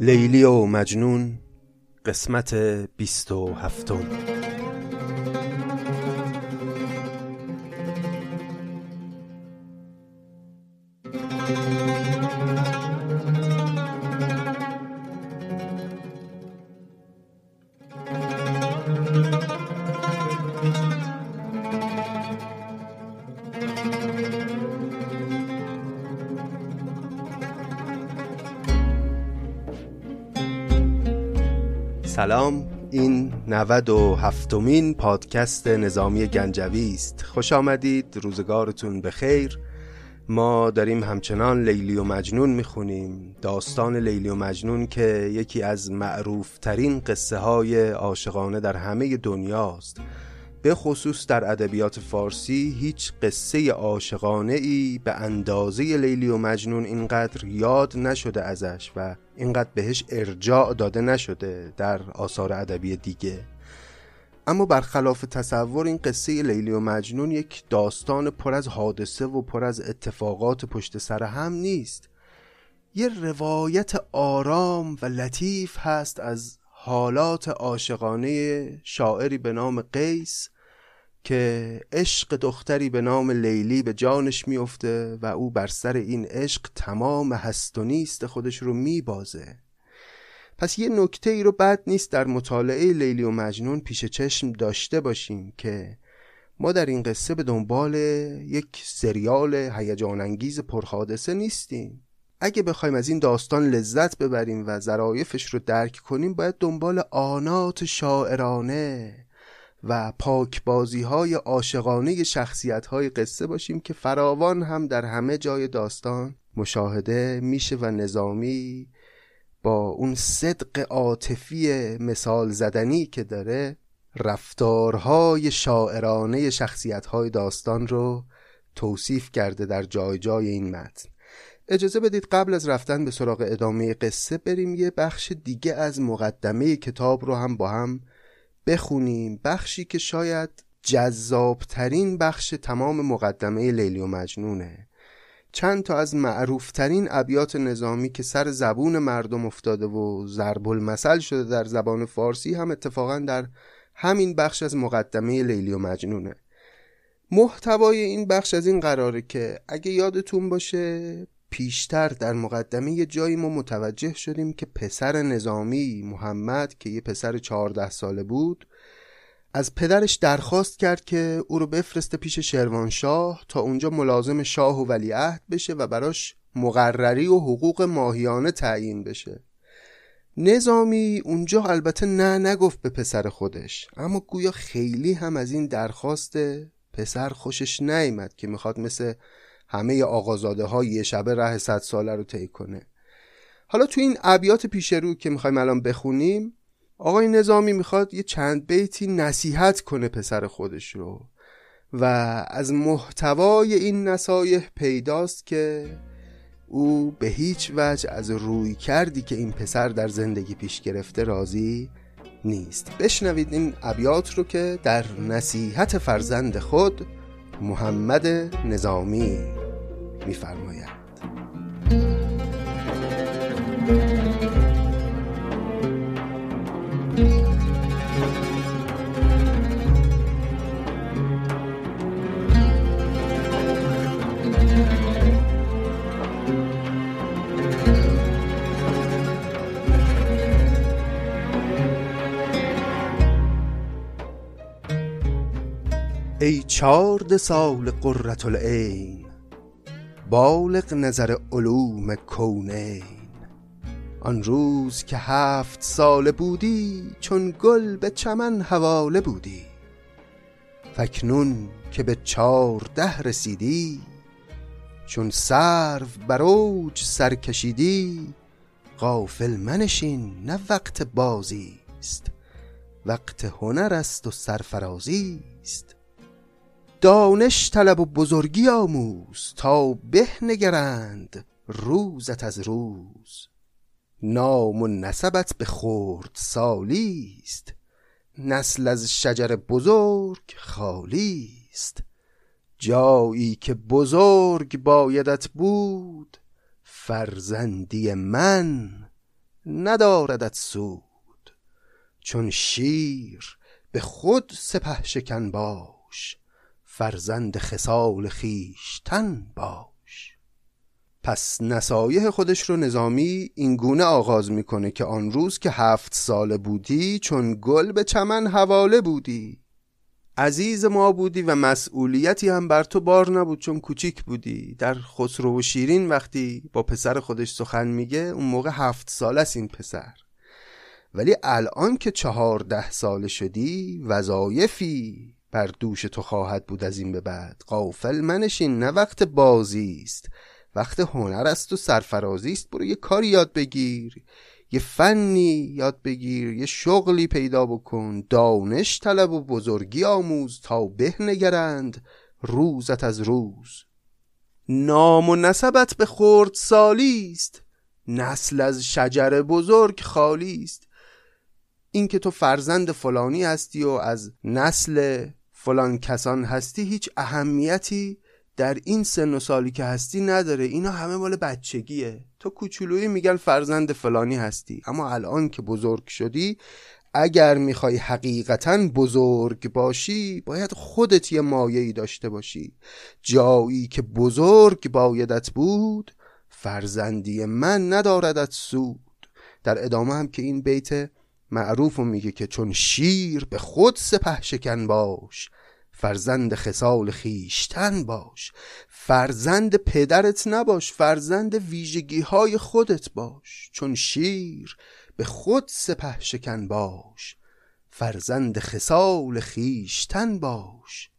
لیلی و مجنون قسمت بیست و هفتم. 97مین پادکست نظامی گنجوی است. خوش آمدید روزگارتون بخیر. ما داریم همچنان لیلی و مجنون می‌خونیم. داستان لیلی و مجنون که یکی از معروفترین قصه های عاشقانه در همه دنیاست. به خصوص در ادبیات فارسی هیچ قصه عاشقانه ای به اندازه لیلی و مجنون اینقدر یاد نشده ازش و اینقدر بهش ارجاع داده نشده در آثار ادبی دیگه. اما برخلاف تصور این قصه لیلی و مجنون یک داستان پر از حادثه و پر از اتفاقات پشت سر هم نیست. یه روایت آرام و لطیف هست از حالات عاشقانه شاعری به نام قیس که عشق دختری به نام لیلی به جانش میفته و او بر سر این عشق تمام هست و نیست خودش رو میبازه. پس یه نکته ای رو بد نیست در مطالعه لیلی و مجنون پیش چشم داشته باشیم که ما در این قصه به دنبال یک سریال هیجان انگیز پرحادثه نیستیم. اگه بخوایم از این داستان لذت ببریم و ظرایفش رو درک کنیم باید دنبال آنات شاعرانه و پاکبازی های عاشقانه شخصیت های قصه باشیم که فراوان هم در همه جای داستان مشاهده میشه و نظامی با اون صدق عاطفی مثال زدنی که داره رفتارهای شاعرانه شخصیت های داستان رو توصیف کرده در جای جای این متن. اجازه بدید قبل از رفتن به سراغ ادامه قصه بریم یه بخش دیگه از مقدمه کتاب رو هم با هم بخونیم. بخشی که شاید جذابترین بخش تمام مقدمه لیلی و مجنونه. چند تا از معروفترین ابیات نظامی که سر زبون مردم افتاده و ضرب المثل شده در زبان فارسی هم اتفاقا در همین بخش از مقدمه لیلی و مجنونه. محتوای این بخش از این قراره که اگه یادتون باشه پیشتر در مقدمه یه جایی ما متوجه شدیم که پسر نظامی محمد که یه پسر چهارده ساله بود از پدرش درخواست کرد که او رو بفرسته پیش شروانشاه تا اونجا ملازم شاه و ولیعهد بشه و براش مقرری و حقوق ماهیانه تعیین بشه. نظامی اونجا البته نه نگفت به پسر خودش اما گویا خیلی هم از این درخواست پسر خوشش نیامد که می‌خواد مثل همه آقازاده های یه شبه ره صد ساله رو طی کنه. حالا تو این ابیات پیش رو که می‌خوایم الان بخونیم آقای نظامی می‌خواد یه چند بیتی نصیحت کنه پسر خودش رو و از محتوای این نصایح پیداست که او به هیچ وجه از روی کردی که این پسر در زندگی پیش گرفته راضی نیست. بشنوید این ابیات رو که در نصیحت فرزند خود محمد نظامی. میفرماید ای چارد سال قررت العین بالغ نظر علوم کونین. آن روز که هفت ساله بودی چون گل به چمن حواله بودی. فکنون که به چارده رسیدی چون سرو بر اوج سر کشیدی غافل منشین نه وقت بازی است وقت هنر است و سرفرازی است دانش طلب و بزرگی آموز تا به نگرند روزت از روز. نام و نسبت به خورد سالی است نسل از شجر بزرگ خالی است. جایی که بزرگ بایدت بود فرزندی من نداردت سود. چون شیر به خود سپه شکن باش فرزند خسال خیشتن باش. پس نصایح خودش رو نظامی این گونه آغاز می‌کنه که آن روز که هفت ساله بودی چون گل به چمن حواله بودی. عزیز ما بودی و مسئولیتی هم بر تو بار نبود چون کوچیک بودی. در خسرو و شیرین وقتی با پسر خودش سخن میگه اون موقع هفت ساله است این پسر. ولی الان که چهارده ساله شدی وظایفی بر دوش تو خواهد بود از این به بعد. قافل منشین نه وقت بازی است. وقت هنر است و سرفرازی است. برو یه کاری یاد بگیر. یه فنی یاد بگیر. یه شغلی پیدا بکن. دانش طلب و بزرگی آموز تا به نگرند روزت از روز. نام و نسبت به خورد سالی است. نسل از شجر بزرگ خالی است. اینکه تو فرزند فلانی هستی و از نسل فلان کسان هستی هیچ اهمیتی در این سن و سالی که هستی نداره. اینا همه مال بچگیه. تو کوچولویی میگن فرزند فلانی هستی. اما الان که بزرگ شدی اگر می‌خوای حقیقتا بزرگ باشی باید خودت یه مایهی داشته باشی. جایی که بزرگ بایدت بود فرزندی من نداردت سود. در ادامه هم که این بیت معروف میگه که چون شیر به خود سپه شکن باش فرزند خسال خیشتن باش. فرزند پدرت نباش فرزند ویژگی های خودت باش. چون شیر به خود سپه شکن باش فرزند خسال خیشتن باش.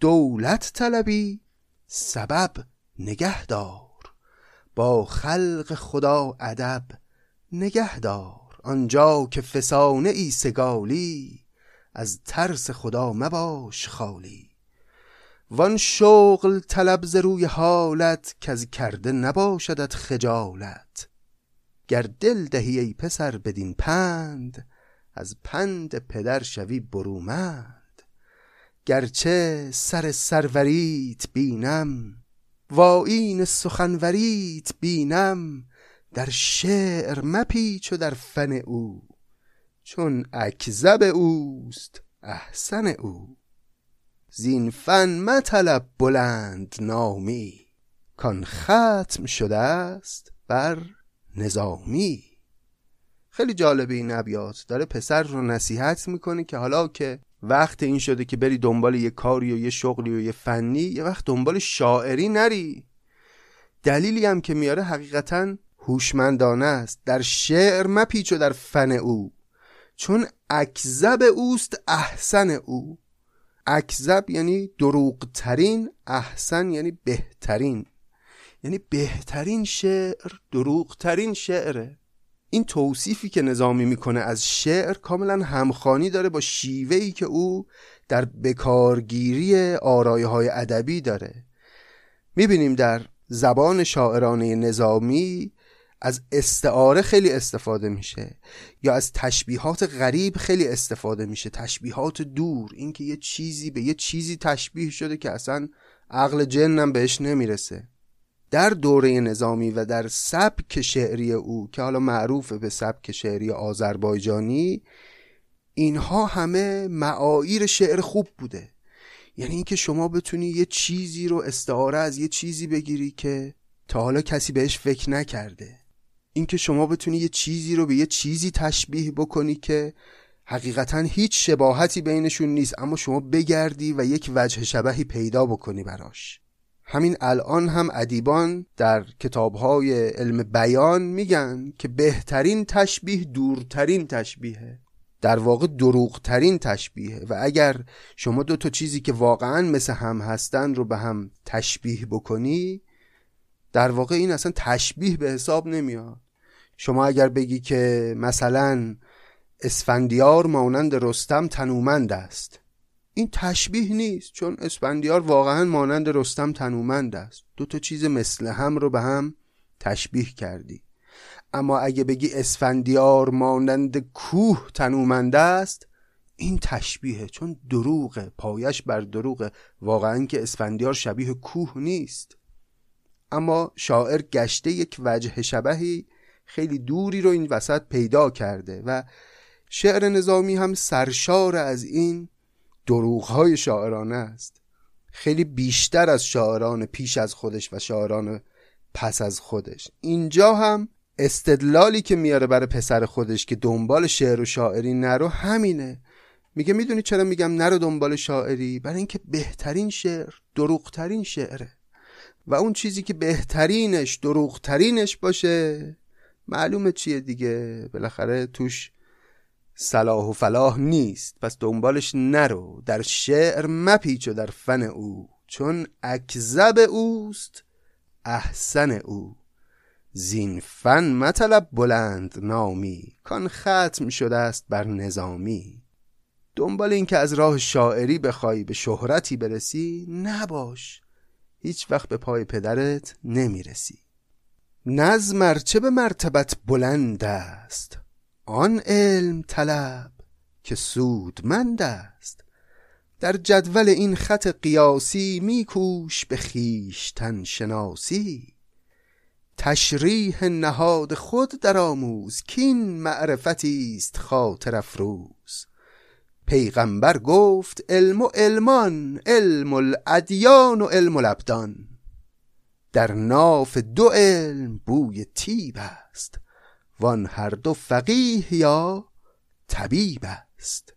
دولت طلبی سبب نگهدار. با خلق خدا ادب نگهدار. آنجا که فسانه ای سگالی از ترس خدا مباش خالی. وان شغل طلب ز روی حالت که از کرده نباشدت خجالت. گر دل دهی ای پسر بدین پند از پند پدر شوی برومند. گرچه سر سروریت بینم این سخنوریت بینم در شعر مپیچ و در فن او چون اکذب اوست احسن او. زین فن مطلب بلند نامی کان ختم شده است بر نظامی. خیلی جالبه این ابیات داره پسر رو نصیحت می‌کنه که حالا که وقت این شده که بری دنبال یه کاری و یه شغلی و یه فنی یه وقت دنبال شاعری نری. دلیلی هم که میاره حقیقتا هوشمندانه است. در شعر مپیچ و در فن او. چون اکذب اوست احسن او. اکذب یعنی دروغترین احسن یعنی بهترین. یعنی بهترین شعر دروغترین شعره. این توصیفی که نظامی می‌کنه از شعر کاملا همخانی داره با شیوهی که او در بکارگیری آرایه های ادبی داره. می‌بینیم در زبان شاعرانه نظامی از استعاره خیلی استفاده میشه یا از تشبیهات غریب خیلی استفاده میشه. تشبیهات دور اینکه یه چیزی به یه چیزی تشبیه شده که اصلا عقل جنم بهش نمی‌رسه. در دوره نظامی و در سبک شعری او که حالا معروف به سبک شعری آذربایجانی اینها همه معایر شعر خوب بوده. یعنی اینکه شما بتونی یه چیزی رو استعاره از یه چیزی بگیری که تا حالا کسی بهش فکر نکرده. اینکه شما بتونی یه چیزی رو به یه چیزی تشبیه بکنی که حقیقتا هیچ شباهتی بینشون نیست اما شما بگردی و یک وجه شبهی پیدا بکنی براش. همین الان هم ادیبان در کتابهای علم بیان میگن که بهترین تشبیه دورترین تشبیهه در واقع دروغترین تشبیهه و اگر شما دو تا چیزی که واقعا مثل هم هستن رو به هم تشبیه بکنی در واقع این اصلا تشبیه به حساب نمیاد. شما اگر بگی که مثلا اسفندیار مانند رستم تنومند است. این تشبیه نیست چون اسفندیار واقعا مانند رستم تنومند است. دو تا چیز مثل هم رو به هم تشبیه کردی. اما اگه بگی اسفندیار مانند کوه تنومند است این تشبیهه چون دروغه پایش بر دروغه. واقعا که اسفندیار شبیه کوه نیست. اما شاعر گشته یک وجه شبهی خیلی دوری رو این وسط پیدا کرده و شعر نظامی هم سرشار از این دروغهای شاعرانه است. خیلی بیشتر از شاعران پیش از خودش و شاعران پس از خودش. اینجا هم استدلالی که میاره برای پسر خودش که دنبال شعر و شاعری نرو همینه. میگه می‌دونی چرا میگم نرو دنبال شاعری؟ برای اینکه بهترین شعر دروغترین شعره. و اون چیزی که بهترینش دروغترینش باشه معلومه چیه دیگه؟ بالاخره توش صلاح و فلاح نیست. پس دنبالش نرو. در شعر مپیچ و در فن او. چون اکذب اوست احسن او. زین فن مطلب بلند نامی. کان ختم شده است بر نظامی. دنبال این که از راه شاعری بخوای به شهرتی برسی نباش. هیچ وقت به پای پدرت نمی‌رسی. نظم چه به مرتبت بلند است؟ آن علم طلب که سودمند است. در جدول این خط قیاسی میکوش به خیشتن شناسی. تشریح نهاد خود در آموز کین معرفتی است خاطر افروز. پیغمبر گفت علم و علمان علم الادیان و علم الابدان. در ناف دو علم بوی تیب است وان هر دو فقیه یا طبیب است.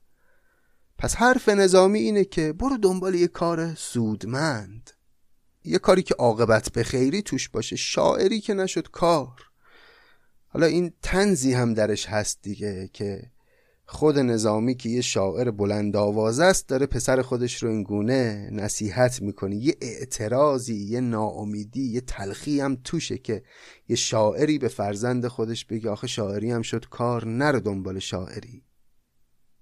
پس حرف نظامی اینه که برو دنبال یه کار سودمند. یه کاری که عاقبت به خیری توش باشه شاعری که نشد کار. حالا این تنزی هم درش هست دیگه که خود نظامی که یه شاعر بلند آواز است داره پسر خودش رو این گونه نصیحت می‌کنه. یه اعتراضی یه ناامیدی یه تلخی هم توشه که یه شاعری به فرزند خودش بگه آخه شاعری هم شد کار نرو دنبال شاعری.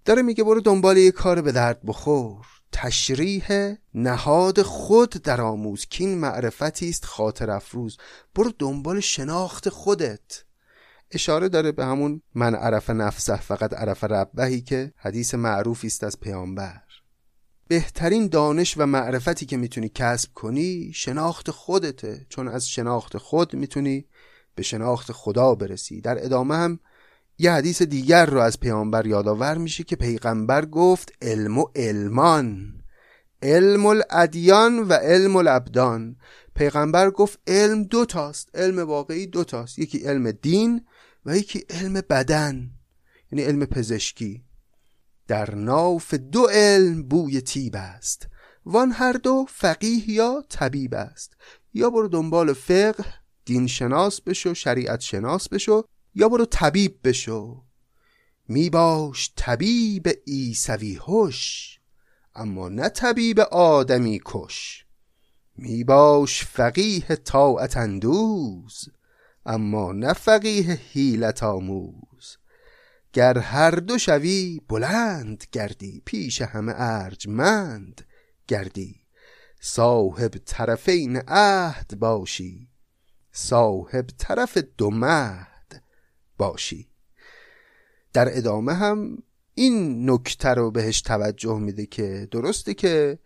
داره میگه برو دنبال یه کار به درد بخور. تشریح نهاد خود در آموز کین معرفتی است خاطر افروز. برو دنبال شناخت خودت. اشاره داره به همون من عرف نفسه فقط عرف ربهی که حدیث معروفی است از پیامبر. بهترین دانش و معرفتی که می‌تونی کسب کنی شناخت خودته. چون از شناخت خود می‌تونی به شناخت خدا برسی. در ادامه هم یه حدیث دیگر رو از پیامبر یادآور میشه که پیغمبر گفت علم و علمان. علم الادیان و علم الابدان. پیغمبر گفت علم دو تاست. علم واقعی دو تاست. یکی علم دین و یکی علم بدن یعنی علم پزشکی. در ناف دو علم بوی تیب است. وان هر دو فقیه یا طبیب است. یا برو دنبال فقه دین شناس بشو شریعت شناس بشو یا برو طبیب بشو. می باش طبیب ایسوی هوش اما نه طبیب آدمی کش. می باش فقیه طاعت اندوز اما نه فقیه حیلت آموز. گر هر دو شوی بلند گردی پیش همه ارجمند. گردی. صاحب طرفین عهد باشی. صاحب طرف دو مهد باشی. در ادامه هم این نکته رو بهش توجه میده که درسته که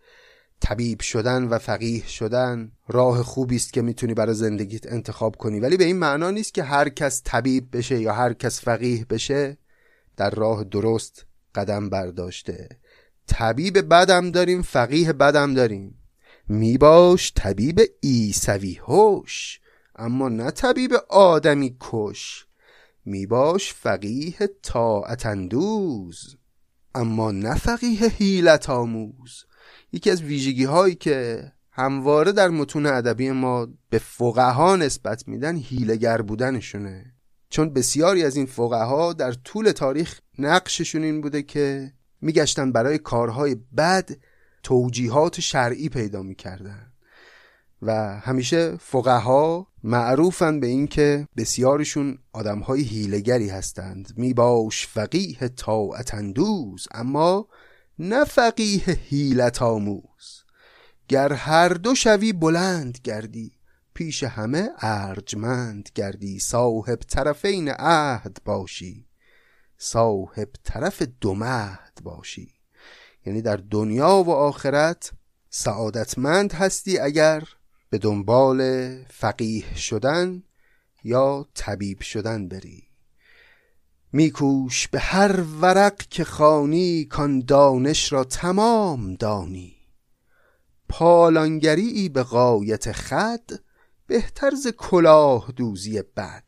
طبیب شدن و فقیه شدن راه خوبی است که می‌تونی برای زندگیت انتخاب کنی. ولی به این معنا نیست که هر کس طبیب بشه یا هر کس فقیه بشه در راه درست قدم برداشته. طبیب بدم داریم فقیه بدم داریم. میباش طبیب ایسوی هوش اما نه طبیب آدمی کش. میباش فقیه طاعت اندوز اما نه فقیه حیلت آموز. یکی از ویژگی هایی که همواره در متون ادبی ما به فقها نسبت میدن هیلگر بودنشونه. چون بسیاری از این فقها در طول تاریخ نقششون این بوده که میگشتن برای کارهای بد توجیهات شرعی پیدا می‌کردن. و همیشه فقها معروفن به اینکه بسیارشون آدمهای هیلگری هستند. میباش فقیه طاعت اندوز اما نه فقیه هیلت آموز. گر هر دو شوی بلند گردی پیش همه ارجمند گردی. صاحب طرفین عهد باشی صاحب طرف دو مهد باشی. یعنی در دنیا و آخرت سعادتمند هستی اگر به دنبال فقیه شدن یا طبیب شدن بری. میکوش به هر ورق که خانی کان دانش را تمام دانی. پالانگری به قایت خد بهتر ز کلاه دوزی بد.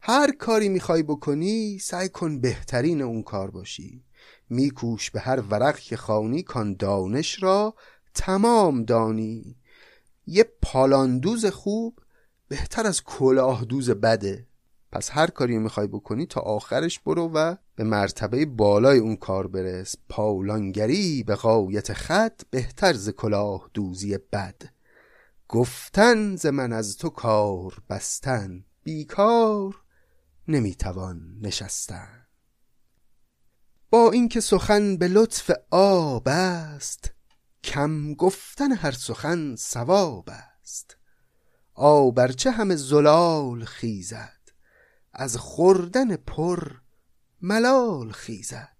هر کاری می‌خوای بکنی سعی کن بهترین اون کار باشی. میکوش به هر ورق که خانی کان دانش را تمام دانی. یه پالاندوز خوب بهتر از کلاه دوز بده. پس هر کاری می‌خوای بکنی تا آخرش برو و به مرتبه بالای اون کار برس. پاولانگری به قایت خط بهتر ز کلاه دوزی بد. گفتن ز من از تو کار بستن بیکار نمی‌توان نشستن. با اینکه سخن به لطف آب است کم گفتن هر سخن سواب است. آبرچه همه زلال خیزد از خوردن پر ملال خیزد.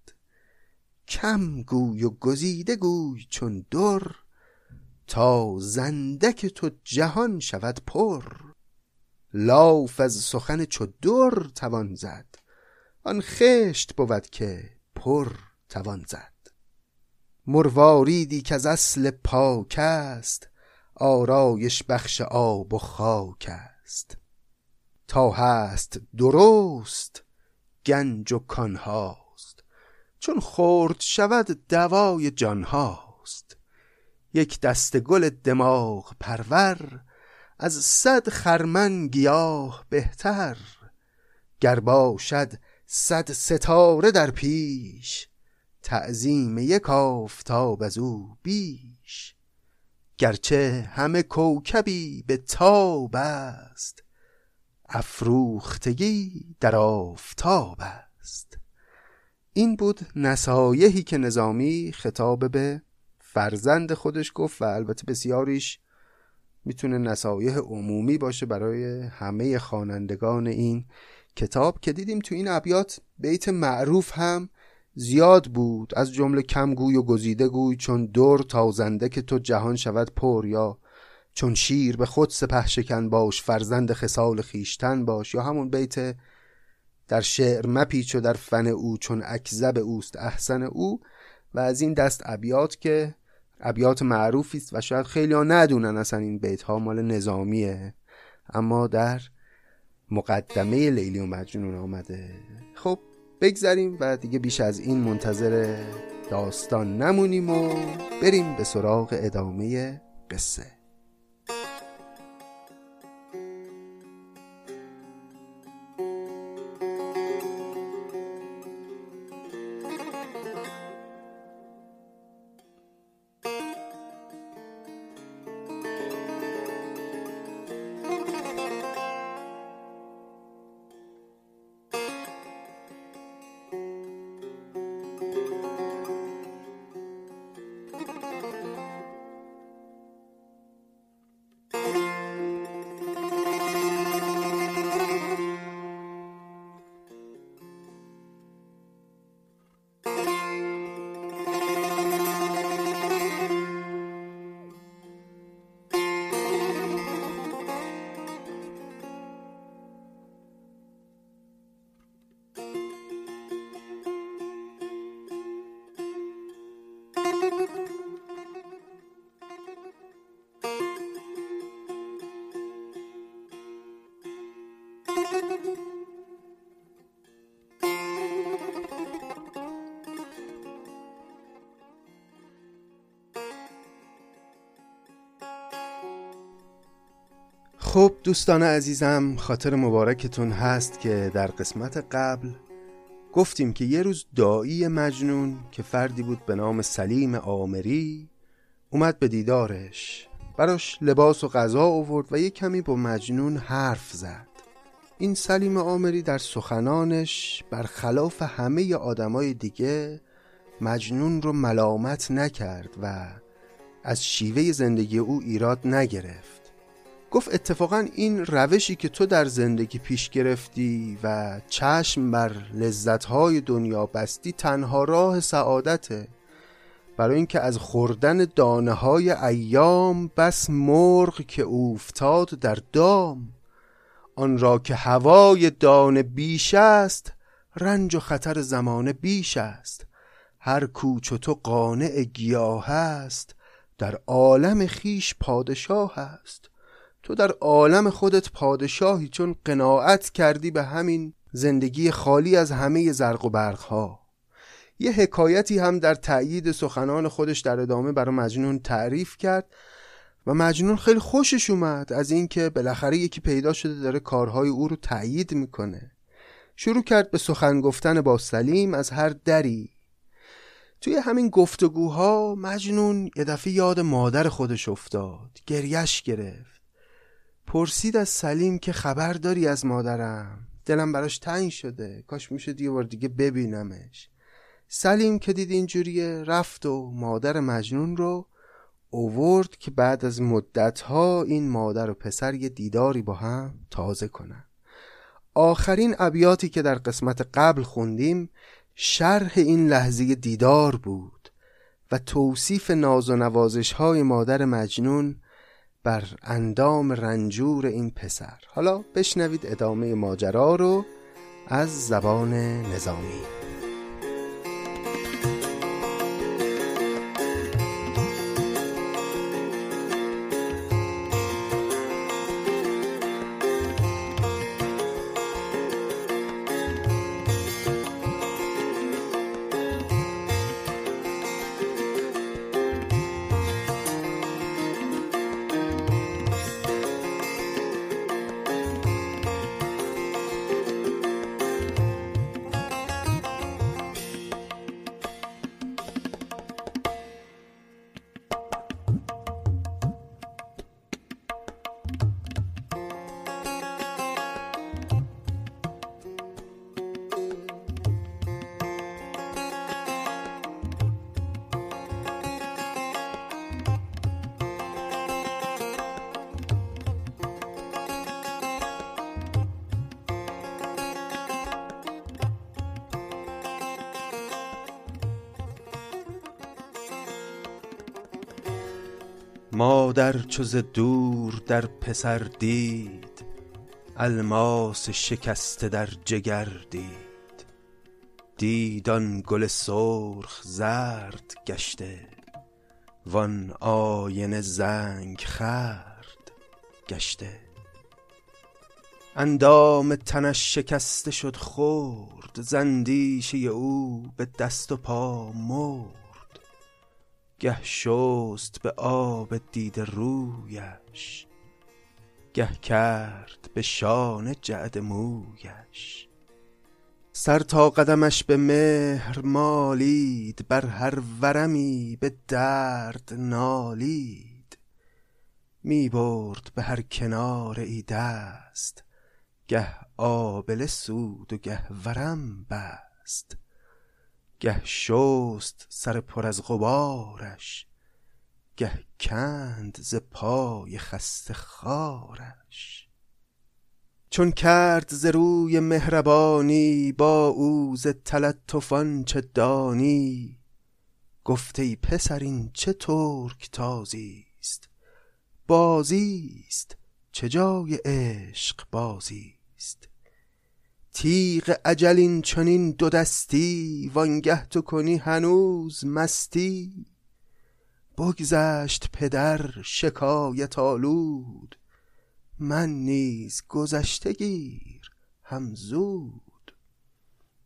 کم گوی و گزیده گوی چون در تا زندک تو جهان شود پر. لاف از سخن چو در توان زد آن خشت بود که پر توان زد. مرواریدی که از اصل پاک است آرایش بخش آب و خاک است. هست درست گنج و کانهاست. چون خورد شود دوای جانهاست. یک دست گل دماغ پرور از صد خرمن گیاه بهتر. گر باشد صد ستاره در پیش تعظیم یک آفتاب از او بیش. گرچه همه کوکبی به تاب است افروختگی در آفتاب است. این بود نصایحی که نظامی خطاب به فرزند خودش گفت و البته بسیاریش می‌تونه نصایح عمومی باشه برای همه خوانندگان این کتاب که دیدیم تو این ابیات بیت معروف هم زیاد بود از جمله کمگوی و گزیده گوی چون دور تازنده که تو جهان شود پر یا چون شیر به خود سپه شکن باش فرزند خسال خیشتن باش. یا همون بیت در شعر مپیچ و در فن او چون اکذب اوست احسن او. و از این دست ابیات که ابیات معروفی است و شاید خیلی ها ندونن اصلا این بیت ها مال نظامیه. اما در مقدمه لیلی و مجنون آمده. خب بگذریم و دیگه بیش از این منتظر داستان نمونیم و بریم به سراغ ادامه قصه. دوستان عزیزم خاطر مبارکتون هست که در قسمت قبل گفتیم که یه روز دایی مجنون که فردی بود به نام سلیم آمری اومد به دیدارش. براش لباس و غذا آورد و یه کمی با مجنون حرف زد. این سلیم آمری در سخنانش برخلاف همه آدمای دیگه مجنون رو ملامت نکرد و از شیوه زندگی او ایراد نگرفت. گفت اتفاقا این روشی که تو در زندگی پیش گرفتی و چشم بر لذتهای دنیا بستی تنها راه سعادته. برای اینکه از خوردن دانه های ایام بس مرغ که افتاد در دام. آن را که هوای دانه بیش است رنج و خطر زمانه بیش است. هر کوچ و تو قانع گیاه است در عالم خیش پادشاه است. تو در عالم خودت پادشاهی چون قناعت کردی به همین زندگی خالی از همه زرق و برق ها یه حکایتی هم در تأیید سخنان خودش در ادامه برای مجنون تعریف کرد و مجنون خیلی خوشش اومد از اینکه بالاخره یکی پیدا شده داره کارهای او رو تأیید می‌کنه. شروع کرد به سخن گفتن با سلیم از هر دری. توی همین گفتگوها مجنون یه دفعه یاد مادر خودش افتاد گریش گرفت. پرسید از سلیم که خبر داری از مادرم؟ دلم براش تنگ شده. کاش میشه یه بار دیگه ببینمش. سلیم که دید اینجوریه رفت و مادر مجنون رو اوورد که بعد از مدتها این مادر و پسر یه دیداری با هم تازه کنن. آخرین ابیاتی که در قسمت قبل خوندیم شرح این لحظه دیدار بود و توصیف ناز و نوازش های مادر مجنون بر اندام رنجور این پسر. حالا بشنوید ادامه ماجرا رو از زبان نظامی. مادر چو دور در پسر دید الماس شکسته در جگر دید. دید آن گل سرخ زرد گشته وان آینه زنگ خرد گشته. اندام تنش شکسته شد خرد زندیشه او به دست و پا مرد. گه شست به آب دیده رویش گه کرد به شانه جعد مویش. سر تا قدمش به مهر مالید بر هر ورمی به درد نالید. می برد به هر کنار ای دست گه آبله سود و گه ورم بست. گه شست سر پر از غبارش گه کند ز پای خسته خارش. چون کرد ز روی مهربانی با او ز تلطف چه دانی؟ گفت ای پسر این چه ترک تازیست بازیست چه جای عشق بازیست تیغ اجل این چنین دو دستی وانگه تو کنی هنوز مستی. بگذشت پدر شکایت آلود من نیز گذشته گیر هم زود.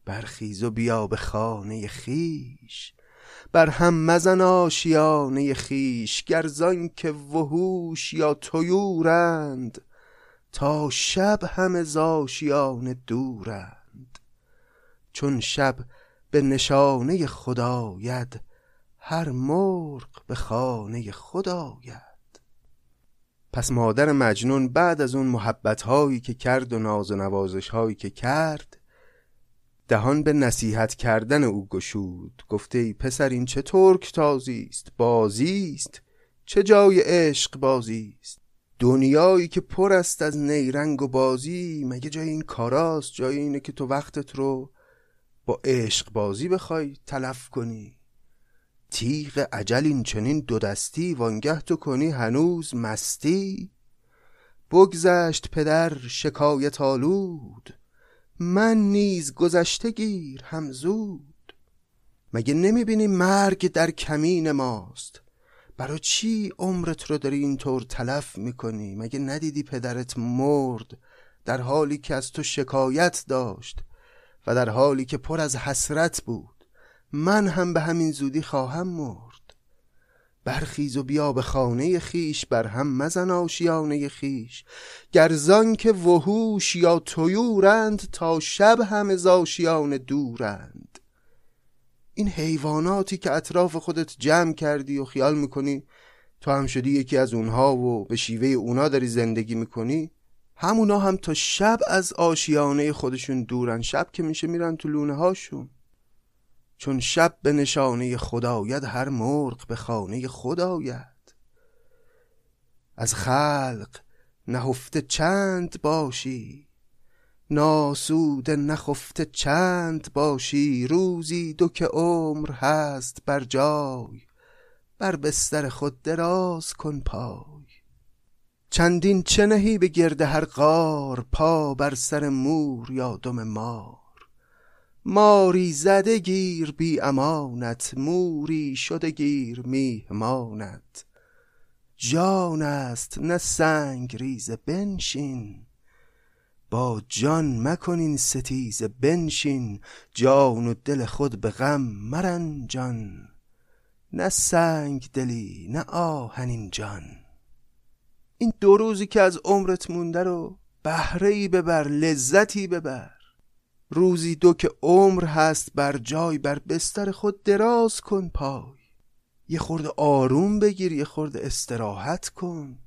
برخیز و بیا به خانه خیش بر هم مزن آشیانه خیش گرزان که وحوش یا طیورند تا شب همه زاشیان دورند. چون شب به نشانه خداید هر مرغ به خانه خداید پس مادر مجنون بعد از اون محبت هایی که کرد و ناز و نوازش هایی که کرد دهان به نصیحت کردن او گشود. گفته ای پسر این چه ترک تازی است بازی است چه جای عشق بازی است دنیایی که پر است از نیرنگ و بازی مگه جای این کاراست؟ جای اینه که تو وقتت رو با عشق بازی بخوای تلف کنی. تیغ عجل این چنین دو دستی وانگه تو کنی هنوز مستی. بگذشت پدر شکایت آلود من نیز گذشته گیر هم زود. مگه نمی‌بینی مرگ در کمین ماست؟ برای چی عمرت رو داری اینطور تلف می‌کنی؟ مگه ندیدی پدرت مرد در حالی که از تو شکایت داشت و در حالی که پر از حسرت بود؟ من هم به همین زودی خواهم مرد. برخیز و بیا به خانه خیش بر هم مزن آشیانه خیش. گرزان که وحوش یا تویورند تا شب همه زاشیان دورند. این حیواناتی که اطراف خودت جمع کردی و خیال می‌کنی تو هم شدی یکی از اونها و به شیوه اونا داری زندگی می‌کنی همونا هم تا شب از آشیانه خودشون دورن. شب که میشه میرن تو لونه هاشون. چون شب به نشانه خداید هر مرغ به خانه خداید از خلق نهفته چند باشی ناسود نخفته چند باشی روزی دو که عمر هست بر جای. بر بستر خود دراز کن پای. چندین چه نهی به گرد هر غار پا بر سر مور یا دم مار. ماری زده گیر بی امانت موری شده گیر میهمانت. جان است نه سنگ ریز بنشین با جان مکنین ستیز بنشین جان و دل خود به غم مرنجان. نه سنگ دلی نه آهنین جان. این دو روزی که از عمرت مونده رو بهره ای ببر لذتی ببر. روزی دو که عمر هست بر جای بر بستر خود دراز کن پای. یه خورده آروم بگیر یه خورده استراحت کن.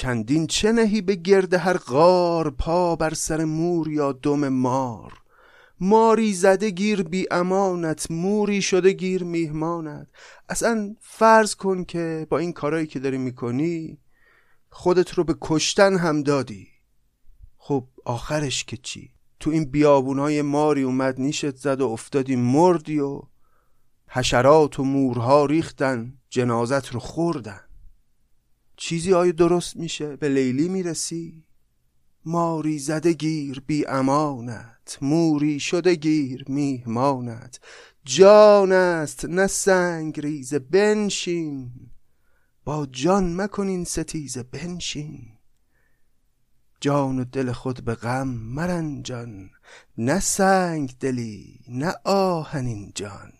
چندین چه نهی به گرد هر غار پا بر سر مور یا دم مار؟ ماری زده گیر بی امانت موری شده گیر میهمانت. اصلا فرض کن که با این کارایی که داری می‌کنی خودت رو به کشتن هم دادی. خب آخرش که چی؟ تو این بیابونای ماری اومد نیشت زد و افتادی مردی و حشرات و مورها ریختن جنازت رو خوردن. چیزی آیا درست میشه؟ به لیلی می‌رسی؟ ماری زده گیر بی امانت موری شده گیر میهمانت. جان است نه سنگ ریزه بنشین با جان مکنین ستیزه بنشین. جان و دل خود به غم مرنجان نه سنگ دلی نه آهنین جان.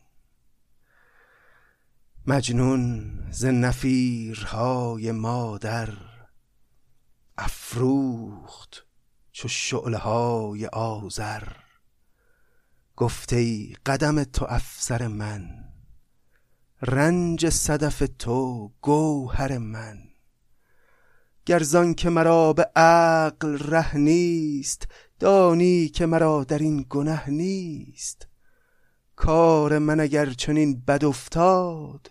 مجنون ز نفیرهای مادر افروخت چو شعله های آذر. گفته ای قدم تو افسر من رنج صدف تو گوهر من. گرزان که مرا به عقل ره نیست دانی که مرا در این گنه نیست. کار من اگر چنین بد افتاد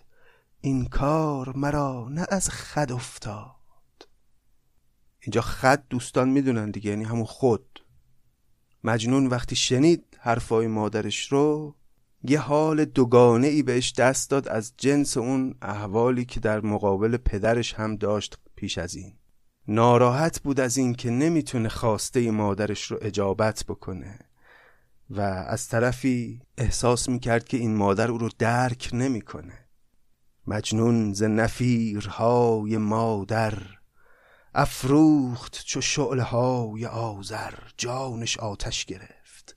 این کار مرا نه از خد افتاد. اینجا خد دوستان می‌دونن دیگه یعنی همون خود. مجنون وقتی شنید حرفای مادرش رو یه حال دوگانه ای بهش دست داد از جنس اون احوالی که در مقابل پدرش هم داشت پیش از این. ناراحت بود از این که نمی‌تونه خواسته مادرش رو اجابت بکنه. و از طرفی احساس می‌کرد که این مادر او رو درک نمی‌کنه. مجنون ز نفیرهای مادر افروخت چو شعله های آذر جانش آتش گرفت.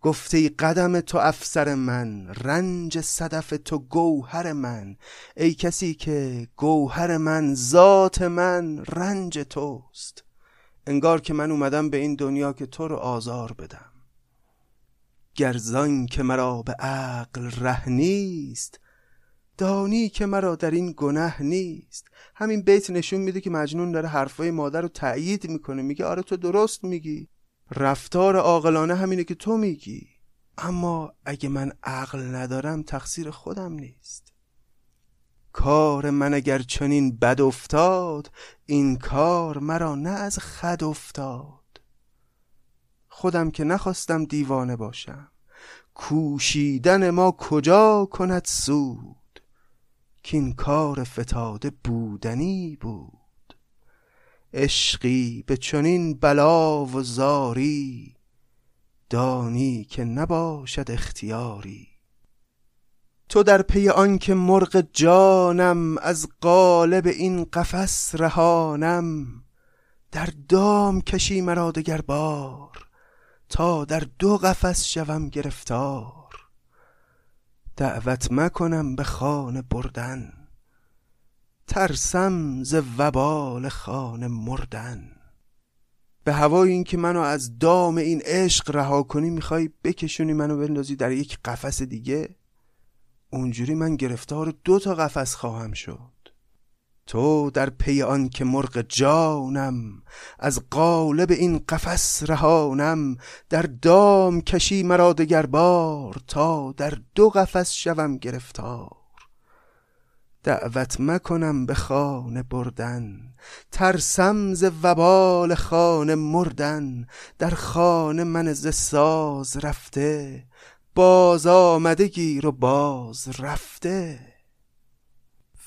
گفته قدم تو افسر من رنج صدف تو گوهر من ای کسی که گوهر من ذات من رنج توست. انگار که من اومدم به این دنیا که تو رو آزار بدم. گرزان که مرا به عقل ره نیست دانی که مرا در این گنه نیست. همین بیت نشون میده که مجنون داره حرفای مادر رو تأیید می‌کنه میگه آره تو درست میگی. رفتار عاقلانه همینه که تو میگی. اما اگه من عقل ندارم تقصیر خودم نیست. کار من اگر چنین بد افتاد این کار مرا نه از خد افتاد. خودم که نخواستم دیوانه باشم. کوشیدن ما کجا کند سود؟ که این کار فتاده بودنی بود. عشقی به چنین بلا و زاری دانی که نباشد اختیاری. تو در پی آن که مرغ جانم از قالب این قفس رهانم در دام کشی مرا دگر بار. تا در دو قفس شوم گرفتار. دعوت مکنم به خانه بردن. ترسم ز وبال خانه مردن. به هوای این که منو از دام این عشق رها کنی می‌خوای بکشونی منو بندازی در یک قفس دیگه؟ اونجوری من گرفتار دو تا قفس خواهم شد. تو در پی آن که مرغ جانم از قالب این قفس رهانم. در دام کشی مرا دگر بار تا در دو قفس شوم گرفتار. دعوت مکنم به خانه بردن ترسم ز وبال خانه مردن. در خانه من ز ساز رفته باز آمده گیر باز رفته.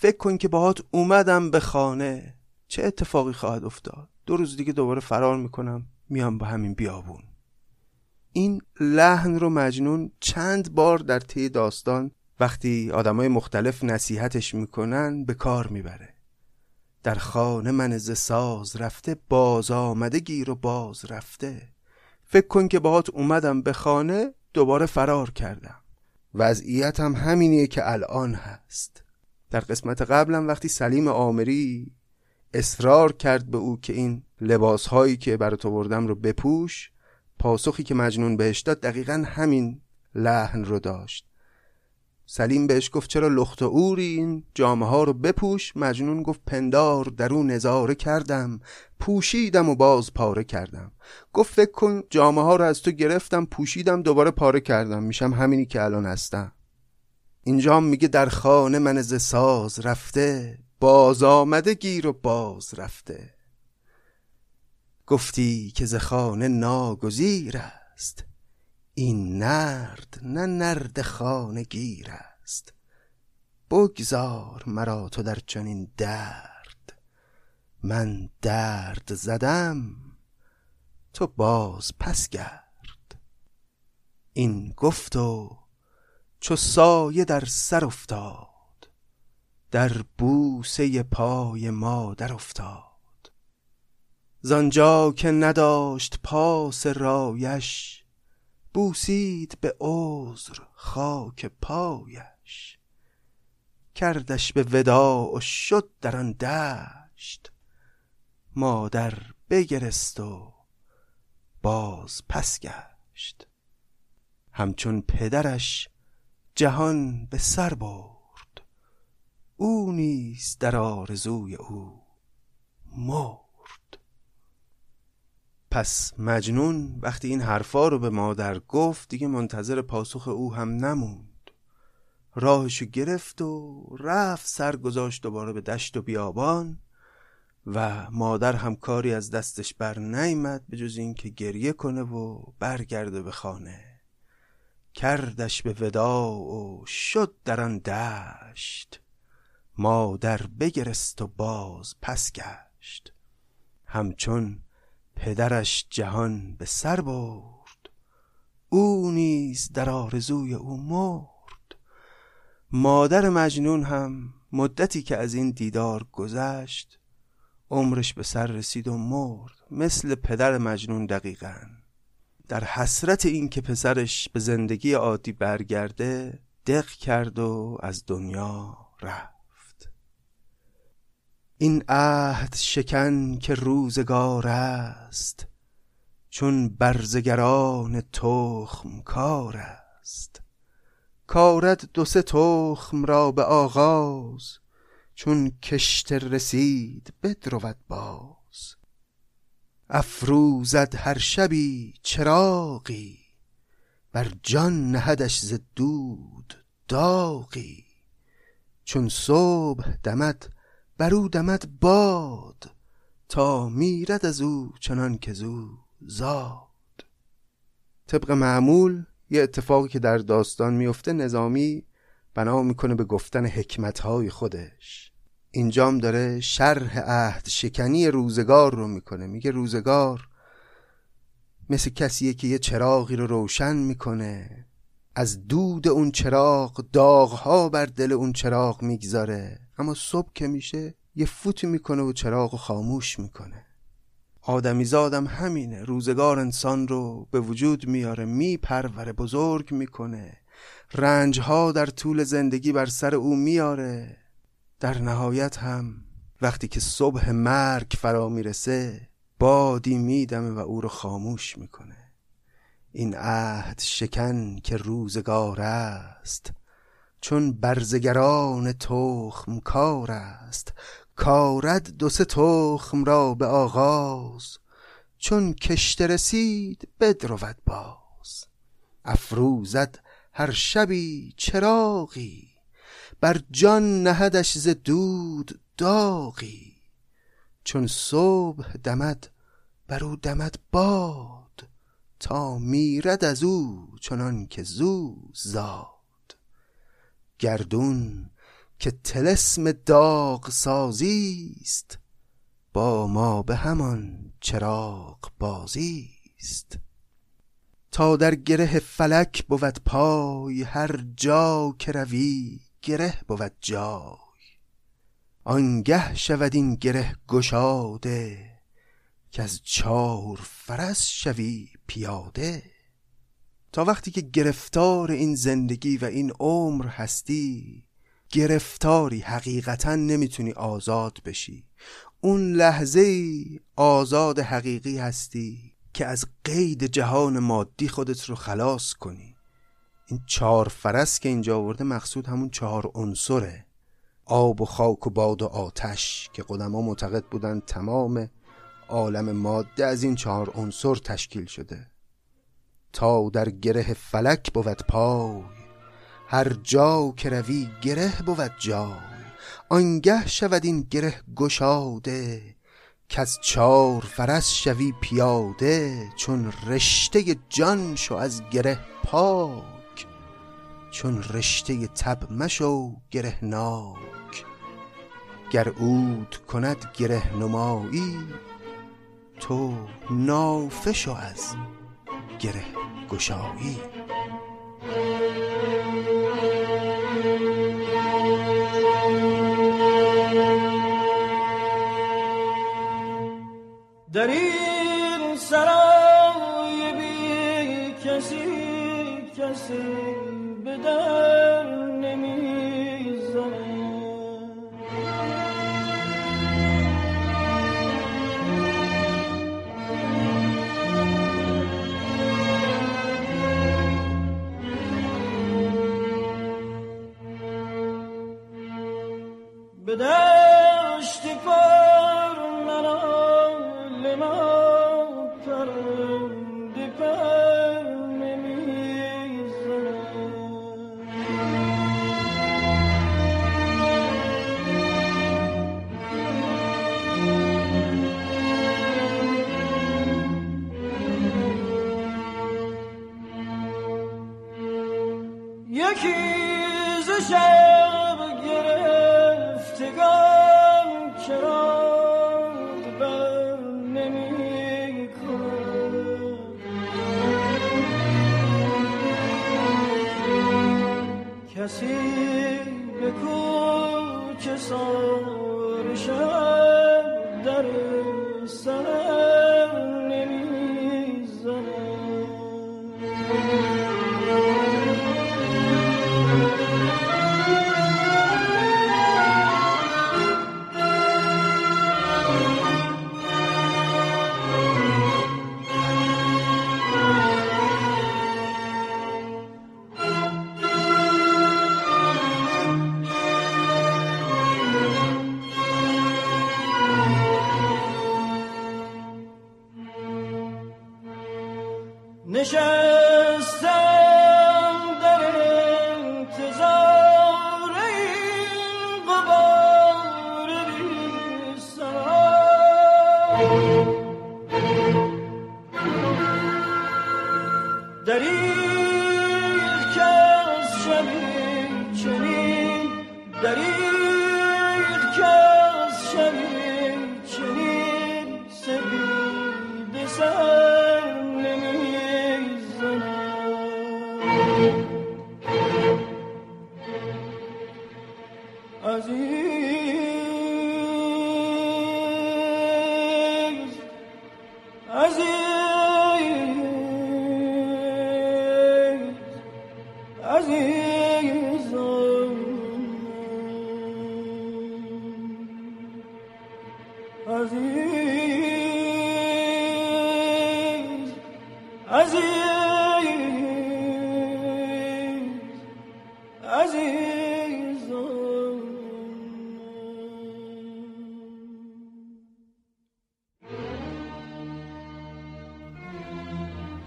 فکر کن که باهات اومدم به خانه. چه اتفاقی خواهد افتاد؟ دو روز دیگه دوباره فرار می‌کنم میام با همین بیابون. این لحن رو مجنون چند بار در طی داستان وقتی آدمای مختلف نصیحتش می‌کنن به کار می‌بره. در خانه من ز ساز رفته باز آمده گیر و باز رفته. فکر کن که باهات اومدم به خانه دوباره فرار کردم. وضعیتم همینیه که الان هست. در قسمت قبلم وقتی سلیم آمری اصرار کرد به او که این لباس هایی که برات آوردم رو بپوش پاسخی که مجنون بهش داد دقیقا همین لحن رو داشت. سلیم بهش گفت چرا لخت و اوری این جامعه ها رو بپوش؟ مجنون گفت پندار در اون نظاره کردم پوشیدم و باز پاره کردم. گفت فکر کن جامعه ها رو از تو گرفتم پوشیدم دوباره پاره کردم. میشم همینی که الان هستم. اینجا میگه در خانه من ز ساز رفته باز آمده گیر و باز رفته. گفتی که ز خانه ناگزیر است این نرد نه نرد خانه گیر است. بگذار مرا تو در چنین درد من درد زدم تو باز پس گرد. این گفت و چو سایه در سر افتاد در بوسه پای مادر افتاد. زانجا که نداشت پاس رایش بوسید به عذر خاک پایش. کردش به وداع و شد در آن دشت مادر بگرست و باز پس گشت. همچون پدرش جهان به سر برد. او نیز در آرزوی او مرد. پس مجنون وقتی این حرفا رو به مادر گفت دیگه منتظر پاسخ او هم نموند. راهشو گرفت و رفت سر گذاشت دوباره به دشت و بیابان و مادر هم کاری از دستش بر نیمد به جز اینکه گریه کنه و برگرده به خانه. کردش به ودا و شد در آن دشت. مادر بگرست و باز پس گشت. همچون پدرش جهان به سر برد. او نیز در آرزوی او مرد. مادر مجنون هم مدتی که از این دیدار گذشت عمرش به سر رسید و مرد مثل پدر مجنون دقیقا. در حسرت این که پسرش به زندگی عادی برگرده دق کرد و از دنیا رفت. این عهد شکن که روزگار است چون برزگران تخم کار است. کارد دو سه تخم را به آغاز چون کشت رسید بدرود باز. افروزد هر شبی چراغی بر جان نهدش ز دود داغی. چون صبح دمد برو دمد باد تا میرد از او چنان که زو زاد. طبق معمول یه اتفاقی که در داستان میفته نظامی بنا می‌کنه به گفتن حکمتهای خودش. اینجام داره شرح عهد شکنی روزگار رو می‌کنه. میگه روزگار مثل کسیه که یه چراغی رو روشن می‌کنه. از دود اون چراغ داغها بر دل اون چراغ می‌گذاره. اما صبح که میشه یه فوتی می‌کنه و چراغ خاموش می‌کنه. آدمی زادم همینه. روزگار انسان رو به وجود میاره میپروره بزرگ می‌کنه. رنجها در طول زندگی بر سر او میاره. در نهایت هم وقتی که صبح مرگ فرا می‌رسه بادی میدمه و او رو خاموش می‌کنه. این عهد شکن که روزگار است چون برزگران تخم کار است. کارد دو سه تخم را به آغاز چون کشته رسید بدرود باز. افروزد هر شبی چراغی بر جان نهدش ز دود داغی. چون صبح دمد بر او دمد باد. تا میرد از او چنان که زو زاد. گردون که تلسم داغ سازیست با ما به همان چراغ بازیست تا در گره فلک بود پای هر جا که روی گره بود جای. آنگه شود این گره گشاده که از چار فرس شوی پیاده. تا وقتی که گرفتار این زندگی و این عمر هستی گرفتاری حقیقتا نمی‌تونی آزاد بشی. اون لحظه آزاد حقیقی هستی که از قید جهان مادی خودت رو خلاص کنی. این چهار فرس که اینجا آورده مقصود همون چهار عنصره. آب و خاک و باد و آتش که قدما معتقد بودن تمام عالم ماده از این چهار عنصر تشکیل شده. تا در گره فلک بود پای هر جا که روی گره بود جای. آنگه شود این گره گشاده که از چار فرس شوی پیاده چون رشته جان شو از گره پاک چون رشته تب مشو گره ناک گر عود کند گره نمایی تو نافه شو از گره گشایی در این سرای بی کسی کسی به سار شب در سر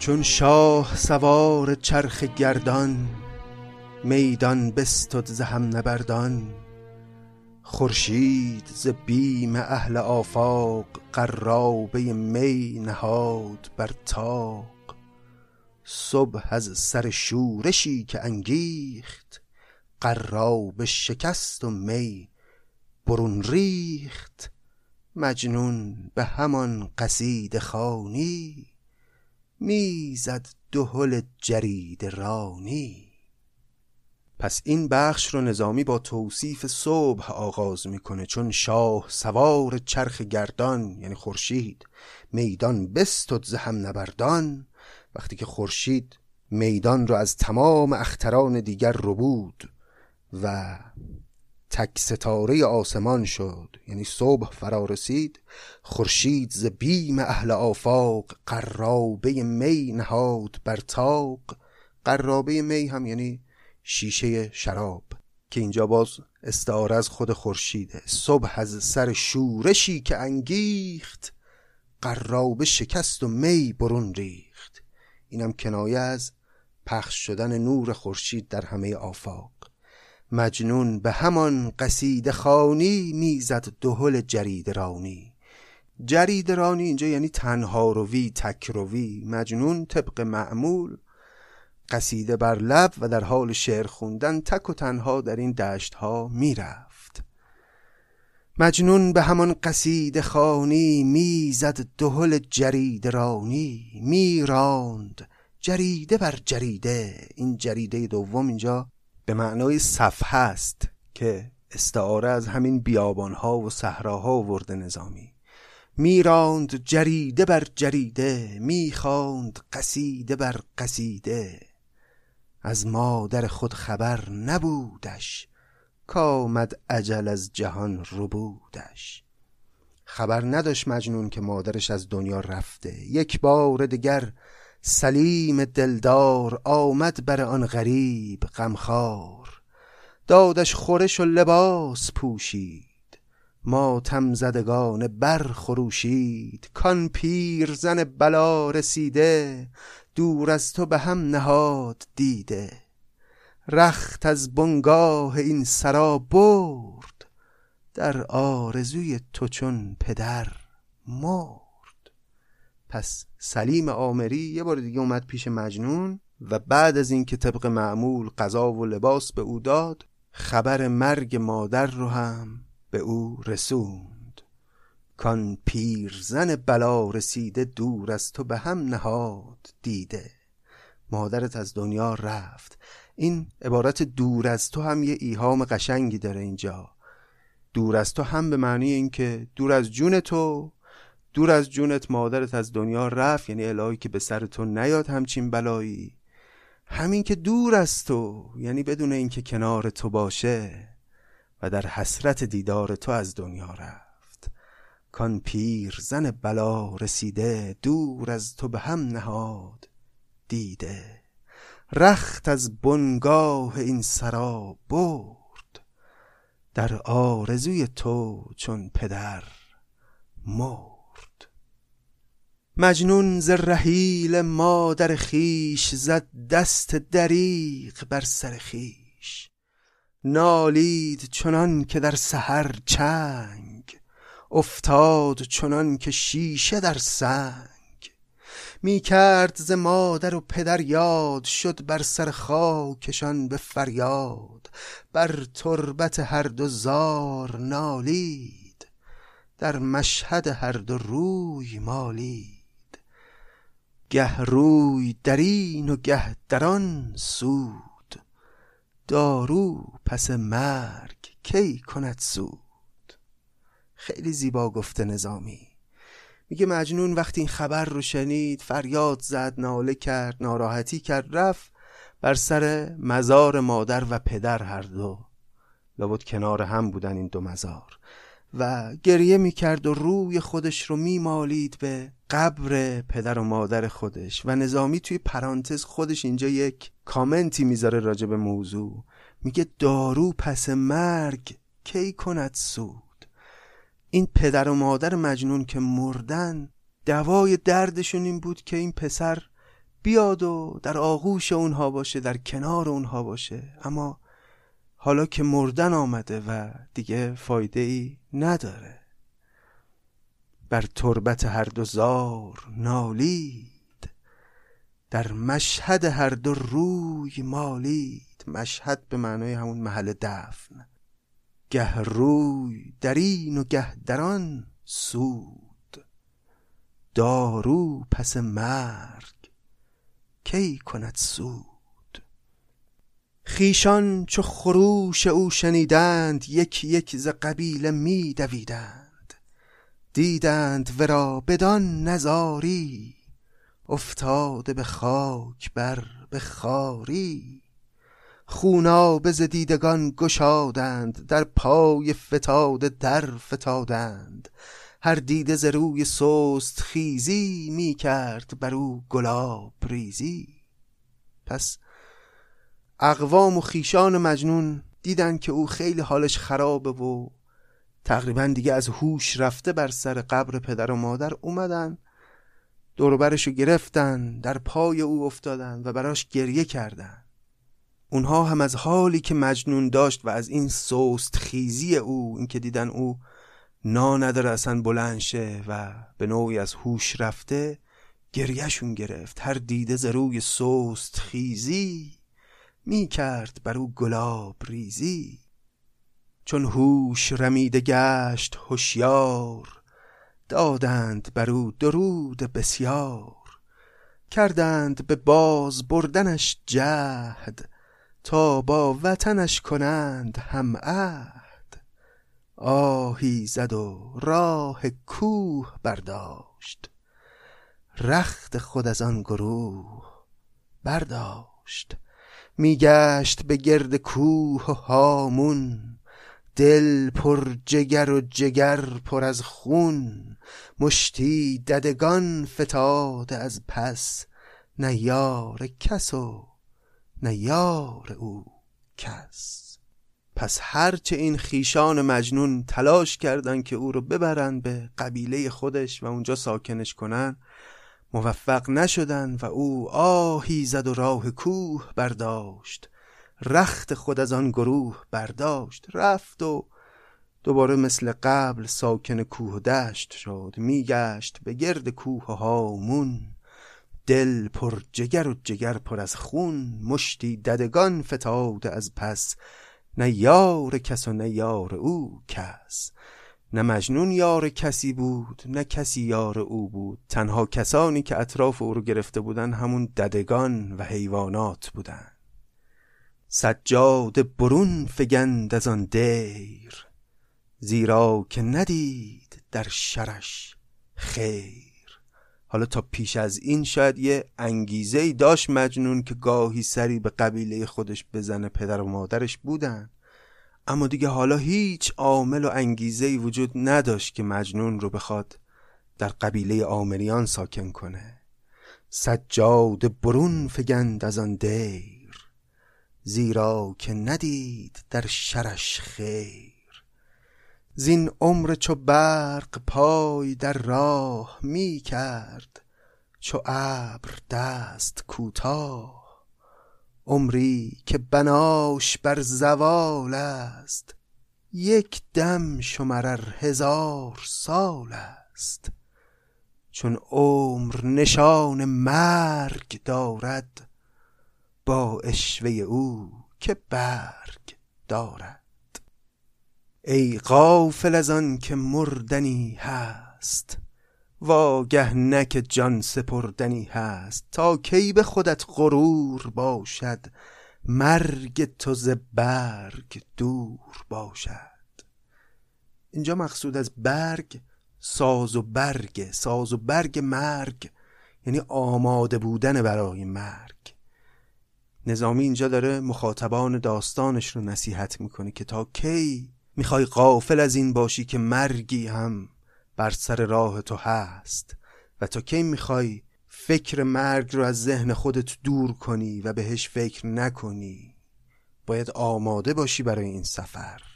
چون شاه سوار چرخ گردان میدان بستد ز هم نبردان. خورشید ز بیم اهل آفاق قرابه می نهاد بر طاق. صبح از سر شورشی که انگیخت قرابه شکست و می برون ریخت. مجنون به همان قصیده خوانی می‌زد دهل جرید رانی. پس این بخش رو نظامی با توصیف صبح آغاز می‌کنه چون شاه سوار چرخ گردان یعنی خورشید میدان بستد ز هم نبردان. وقتی که خورشید میدان رو از تمام اختران دیگر رو بود و تک ستاره آسمان شد. یعنی صبح فرا رسید خورشید ز بیم اهل آفاق قرابه می نهاد بر تاق قرابه می هم یعنی شیشه شراب که اینجا باز استعاره از خود خورشیده. صبح از سر شورشی که انگیخت قرابه شکست و می برون ریخت. اینم کنایه از پخش شدن نور خورشید در همه آفاق. مجنون به همان قصید خانی می‌زد دهل جرید رانی. جرید رانی اینجا یعنی تنها روی تک روی. مجنون طبق معمول قصیده بر لب و در حال شعر خوندن تک و تنها در این دشت ها می‌رفت. مجنون به همان قصید خانی می‌زد دهل جرید رانی. میراند جریده بر جریده. این جریده دوم اینجا به معنای صفحه است که استعاره از همین بیابانها و صحراها ورده نظامی. میراند جریده بر جریده می‌خواند قصیده بر قصیده. از مادر خود خبر نبودش کامد عجل از جهان ربودش. خبر نداشت مجنون که مادرش از دنیا رفته. یک بار دیگر سلیم دلدار آمد بر آن غریب غمخوار. دادش خورش و لباس پوشید ماتم زدگان بر خروشید. کان پیر زن بلا رسیده دور از تو به هم نهاد دیده. رخت از بنگاه این سرا برد در آرزوی تو چون پدر مرد. پس سلیم آمری یه بار دیگه اومد پیش مجنون و بعد از اینکه طبق معمول غذا و لباس به او داد خبر مرگ مادر رو هم به او رسوند. کان پیرزن بلا رسیده دور از تو به هم نهاد دیده. مادرت از دنیا رفت. این عبارت دور از تو هم یه ایهام قشنگی داره اینجا. دور از تو هم به معنی اینکه دور از جون تو دور از جونت مادرت از دنیا رفت یعنی الهی که به سر تو نیاد همچین بلایی. همین که دور از تو یعنی بدون اینکه کنار تو باشه و در حسرت دیدار تو از دنیا رفت. کان پیر زن بلا رسیده دور از تو به هم نهاد دیده. رخت از بنگاه این سرا برد در آرزوی تو چون پدر مرد. مجنون ز رحیل مادر خیش زد دست دریغ بر سر خیش نالید چنان که در سحر چنگ افتاد چنان که شیشه در سنگ. می کرد ز مادر و پدر یاد شد بر سر خاکشان به فریاد. بر تربت هر دو زار نالید در مشهد هر دو روی مالید. گه روی در این و گه در آن سود. دارو پس مرگ کی کند سود؟ خیلی زیبا گفته نظامی. میگه مجنون وقتی این خبر رو شنید فریاد زد ناله کرد ناراحتی کرد رفت بر سر مزار مادر و پدر هر دو. لابد کنار هم بودن این دو مزار. و گریه می‌کرد و روی خودش رو میمالید به قبر پدر و مادر خودش و نظامی توی پرانتز خودش اینجا یک کامنتی می‌ذاره راجع به موضوع. میگه دارو پس مرگ کی کند سود؟ این پدر و مادر مجنون که مردن دوای دردشون این بود که این پسر بیاد و در آغوش اونها باشه در کنار اونها باشه. اما حالا که مردن آمده و دیگه فایده ای نداره. بر تربت هر دو زار نالید. در مشهد هر دو روی مالید. مشهد به معنای همون محل دفن. گه روی در این و گه در آن سود. دارو پس مرگ. کی کند سود؟ خیشان چو خروش او شنیدند یک یک ز قبیله می دویدند. دیدند ورا بدان نزاری افتاده به خاک بر به خاری. خونابه ز دیدگان گشادند در پای فتاده در فتادند. هر دیده ز روی سست خیزی می کرد بر او گلاب ریزی. پس اقوام و خیشان مجنون دیدن که او خیلی حالش خرابه و تقریبا دیگه از هوش رفته بر سر قبر پدر و مادر اومدن دوربرشو گرفتن در پای او افتادن و براش گریه کردن. اونها هم از حالی که مجنون داشت و از این سست خیزی او اینکه دیدن او نا نداره اصلا بلند شه و به نوعی از هوش رفته گریهشون گرفت. هر دیده ز روی سست خیزی می کرد بر او گلاب ریزی. چون هوش رمیده گشت هوشیار دادند بر او درود بسیار. کردند به باز بردنش جهد تا با وطنش کنند هم عهد. آهی زد و راه کوه برداشت رخت خود از آن گروه برداشت. میگشت به گرد کوه و هامون دل پر جگر و جگر پر از خون مشتی ددگان فتاده از پس نه یار کس و نه یار او کس. پس هرچه این خیشان مجنون تلاش کردند که او رو ببرن به قبیله خودش و اونجا ساکنش کنن موفق نشدن و او آهی زد و راه کوه برداشت. رخت خود از آن گروه برداشت رفت و دوباره مثل قبل ساکن کوه و دشت شد. میگشت به گرد کوه هامون دل پر جگر و جگر پر از خون. مشتی ددگان فتاده از پس نه یار کس و نه یار او کس. نه مجنون یار کسی بود نه کسی یار او بود. تنها کسانی که اطراف او رو گرفته بودن همون ددگان و حیوانات بودن. سجاد برون فگند از آن دیر زیرا که ندید در شرش خیر. حالا تا پیش از این شاید یه انگیزه ای داشت مجنون که گاهی سری به قبیله خودش بزنه پدر و مادرش بودن. اما دیگه حالا هیچ عامل و انگیزه ای وجود نداشت که مجنون رو بخواد در قبیله آمریان ساکن کنه. سجاد برون فگند از آن دیر. زیرا که ندید در شرش خیر. زین عمر چو برق پای در راه می کرد چو ابر دست کوتاه. عمری که بناش بر زوال است یک دم شمر ار هزار سال است. چون عمر نشان مرگ دارد با عشوه او که برگ دارد. ای غافل از آن که مردنی هست واگه نه که جان سپردنی هست. تا کی به خودت غرور باشد مرگ تو ز برگ دور باشد. اینجا مقصود از برگ ساز و برگ ساز و برگ مرگ یعنی آماده بودن برای مرگ. نظامی اینجا داره مخاطبان داستانش رو نصیحت می‌کنه که تا کی می‌خوای غافل از این باشی که مرگی هم بر سر راه تو هست و تا کی می‌خوای فکر مرگ رو از ذهن خودت دور کنی و بهش فکر نکنی باید آماده باشی برای این سفر.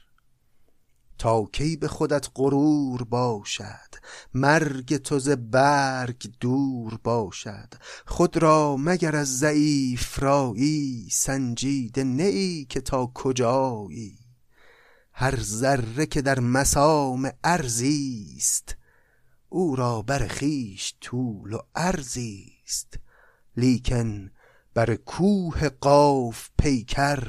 تا کی به خودت غرور باشد؟ مرگ تو ز برگ دور باشد. خود را مگر از ضعیف رایی؟ سنجیده نه ای که تا کجایی؟ هر ذره که در مسام ارزی است او را بر خویش طول و عرضی است. لیکن بر کوه قاف پیکر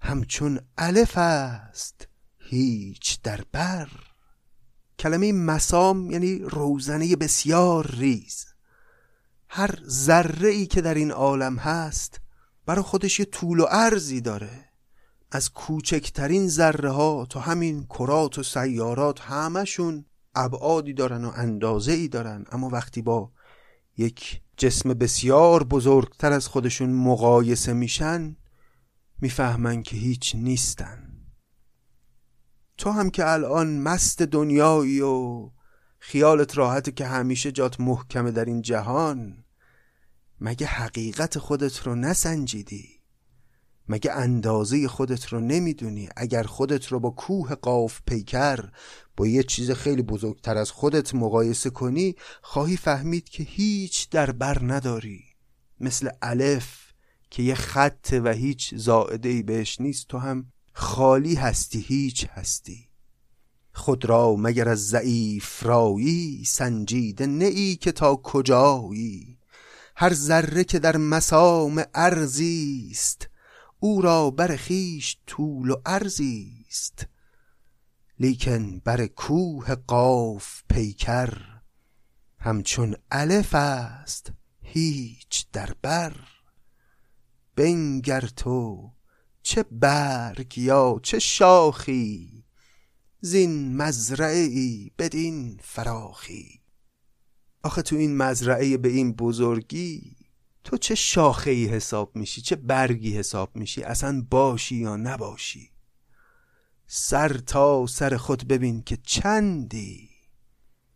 همچون الف است. هیچ در بر. کلمه مسام یعنی روزنه بسیار ریز. هر ذره ای که در این عالم هست برای خودش یه طول و عرضی داره. از کوچکترین ذره ها تا همین کرات و سیارات همشون ابعادی دارن و اندازه ای دارن. اما وقتی با یک جسم بسیار بزرگتر از خودشون مقایسه میشن می‌فهمن که هیچ نیستن. تو هم که الان مست دنیایی و خیالت راحته که همیشه جات محکمه در این جهان مگه حقیقت خودت رو نسنجیدی؟ مگه اندازه خودت رو نمی‌دونی؟ اگر خودت رو با کوه قاف پیکر با یه چیز خیلی بزرگتر از خودت مقایسه کنی خواهی فهمید که هیچ در بر نداری. مثل الف که یه خط و هیچ زائده ای بهش نیست تو هم خالی هستی هیچ هستی. خود را مگر از ضعیف رایی؟ سنجیده نه ای که تا کجایی؟ هر ذره که در مسام ارزی است او را بر خویش طول و است. لیکن بر کوه قاف پیکر همچون الف است هیچ در بر بنگر تو چه برگ یا چه شاخی زین مزرعه ای بدین فراخی. آخه تو این مزرعه به این بزرگی تو چه شاخه ای حساب میشی چه برگی حساب میشی؟ اصلا باشی یا نباشی؟ سر تا سر خود ببین که چندی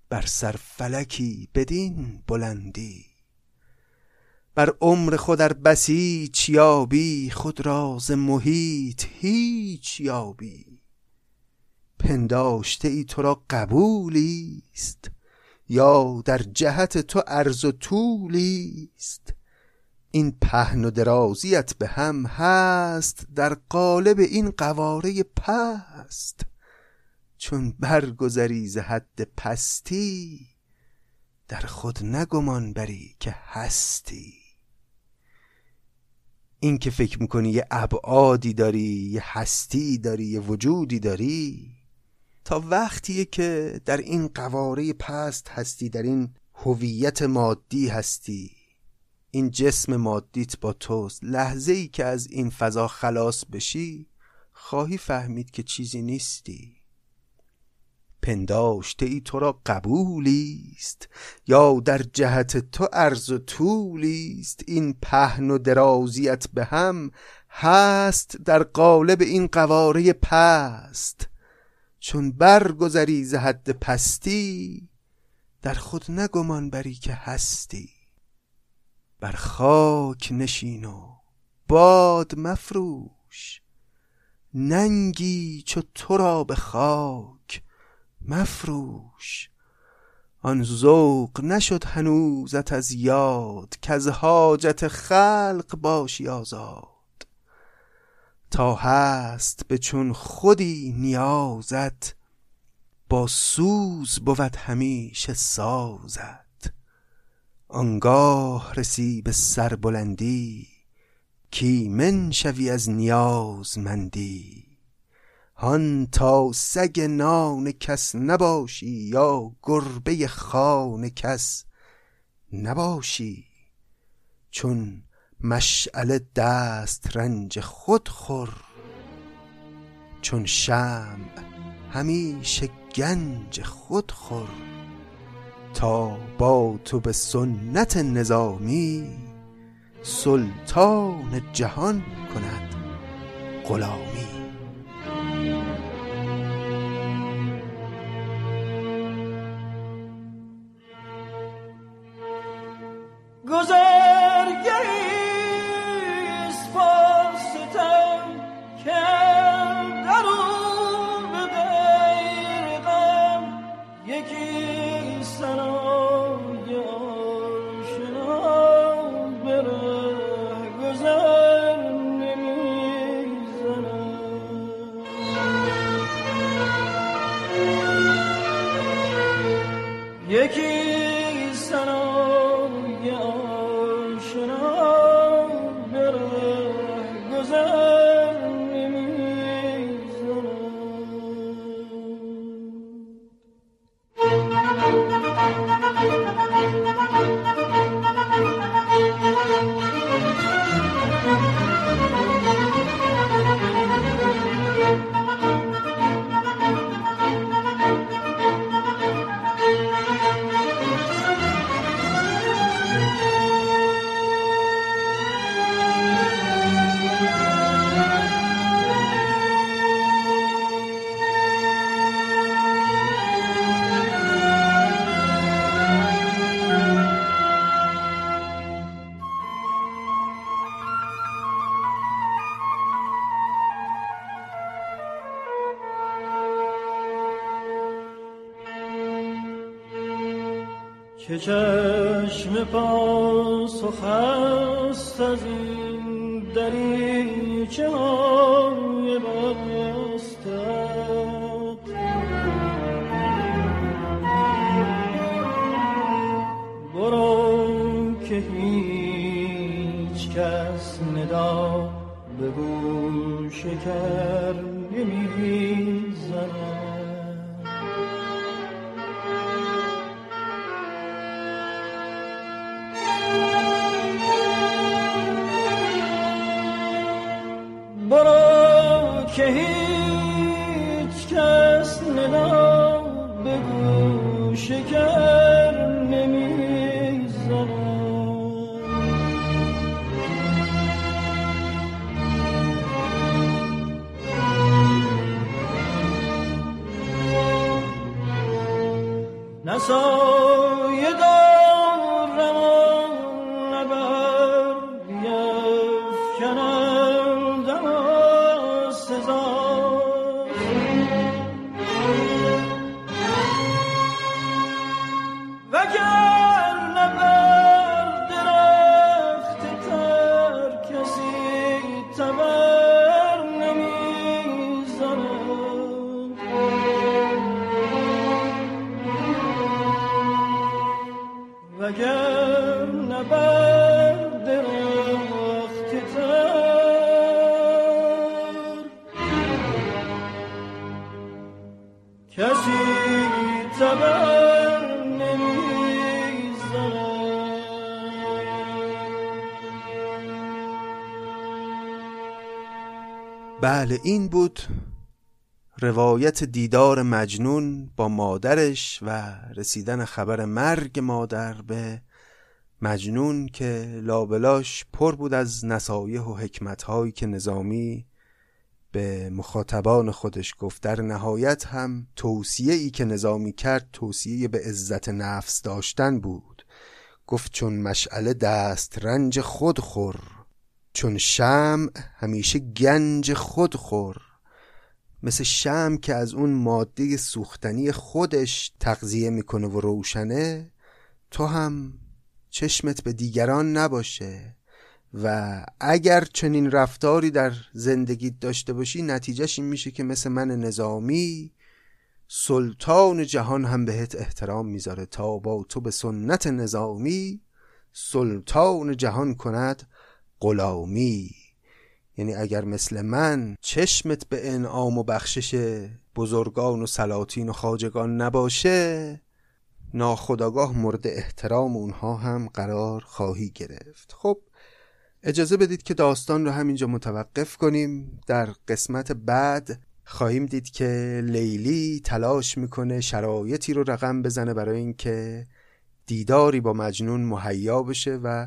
بر سر فلکی بدین بلندی. بر عمر خود ار بسیچ یابی خود را ز محیط هیچ یابی. پنداشته ای تو را قبولی است یا در جهت تو عرض و طولی است این پهن و درازیت به هم هست در قالب این قواره پست. چون برگذری ز حد پستی در خود نگمان بری که هستی. این که فکر می‌کنی یه ابعادی داری یه هستی داری یه وجودی داری تا وقتیه که در این قواره پست هستی در این هویت مادی هستی. این جسم مادیت با توست. لحظه ای که از این فضا خلاص بشی خواهی فهمید که چیزی نیستی. پنداشته ای تو را قبولی است یا در جهت تو عرض و طولی است این پهن و درازیت به هم هست در قالب این قواره پست. چون برگذری ز حد پستی در خود نگمان بری که هستی. بر خاک نشین و باد مفروش ننگی چو تو را به خاک. مفروش. آن ذوق نشد هنوزت از یاد کز حاجت خلق باشی آزاد. تا هست به چون خودی نیازت با سوز بود همیشه سازت. آنگاه رسی به سربلندی کایمن شوی از نیازمندی. هان تا سگ نان کس نباشی یا گربه خوان کس نباشی. چون مشعله دست رنج خود خور چون شمع همیشه گنج خود خور. تا با تو به سنت نظامی سلطان جهان کند غلامی. که چشم پاسخ است از این دریچه های بستت برو که هیچ کس ندا به گوش کر وگر نبر درخت تر کسی تبر بله این بود روایت دیدار مجنون با مادرش و رسیدن خبر مرگ مادر به مجنون که لابلاش پر بود از نصایح و حکمتهایی که نظامی به مخاطبان خودش گفت. در نهایت هم توصیه ای که نظامی کرد توصیه به عزت نفس داشتن بود. گفت چون مشعله دست رنج خود خور چون شمع همیشه گنج خود خور. مثل شمع که از اون ماده سوختنی خودش تغذیه می‌کنه و روشنه تو هم چشمت به دیگران نباشه و اگر چنین رفتاری در زندگیت داشته باشی نتیجهش این میشه که مثل من نظامی سلطان جهان هم بهت احترام می‌ذاره. تا با تو به سنت نظامی سلطان جهان کند غلامی. یعنی اگر مثل من چشمت به انعام و بخشش بزرگان و سلاطین و خاجگان نباشه ناخداگاه مورد احترام اونها هم قرار خواهی گرفت. خب اجازه بدید که داستان رو همینجا متوقف کنیم. در قسمت بعد خواهیم دید که لیلی تلاش می‌کنه شرایطی رو رقم بزنه برای اینکه دیداری با مجنون مهیا بشه و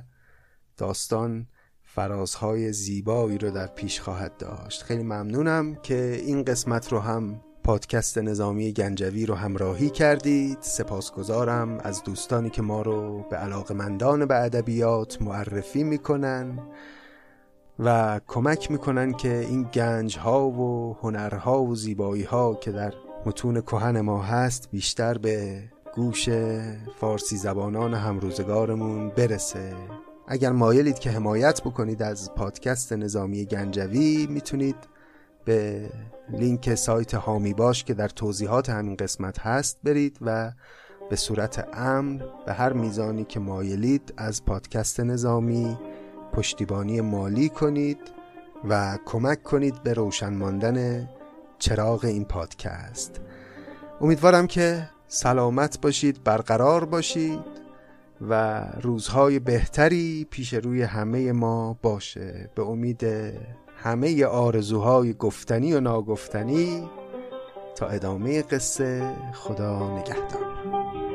داستان فرازهای زیبایی رو در پیش خواهد داشت. خیلی ممنونم که این قسمت رو هم پادکست نظامی گنجوی رو همراهی کردید. سپاسگزارم از دوستانی که ما رو به علاقمندان به ادبیات معرفی می‌کنن و کمک می‌کنن که این گنج ها و هنرها و زیبایی ها که در متون کهن ما هست بیشتر به گوش فارسی زبانان همروزگارمون برسه. اگر مایلید که حمایت بکنید از پادکست نظامی گنجوی می‌تونید به لینک سایت هامی باش که در توضیحات همین قسمت هست برید و به صورت امن به هر میزانی که مایلید از پادکست نظامی پشتیبانی مالی کنید و کمک کنید به روشن ماندن چراغ این پادکست. امیدوارم که سلامت باشید برقرار باشید. و روزهای بهتری پیش روی همه ما باشه. به امید همه آرزوهای گفتنی و ناگفتنی تا ادامه قصه خدا نگهدار.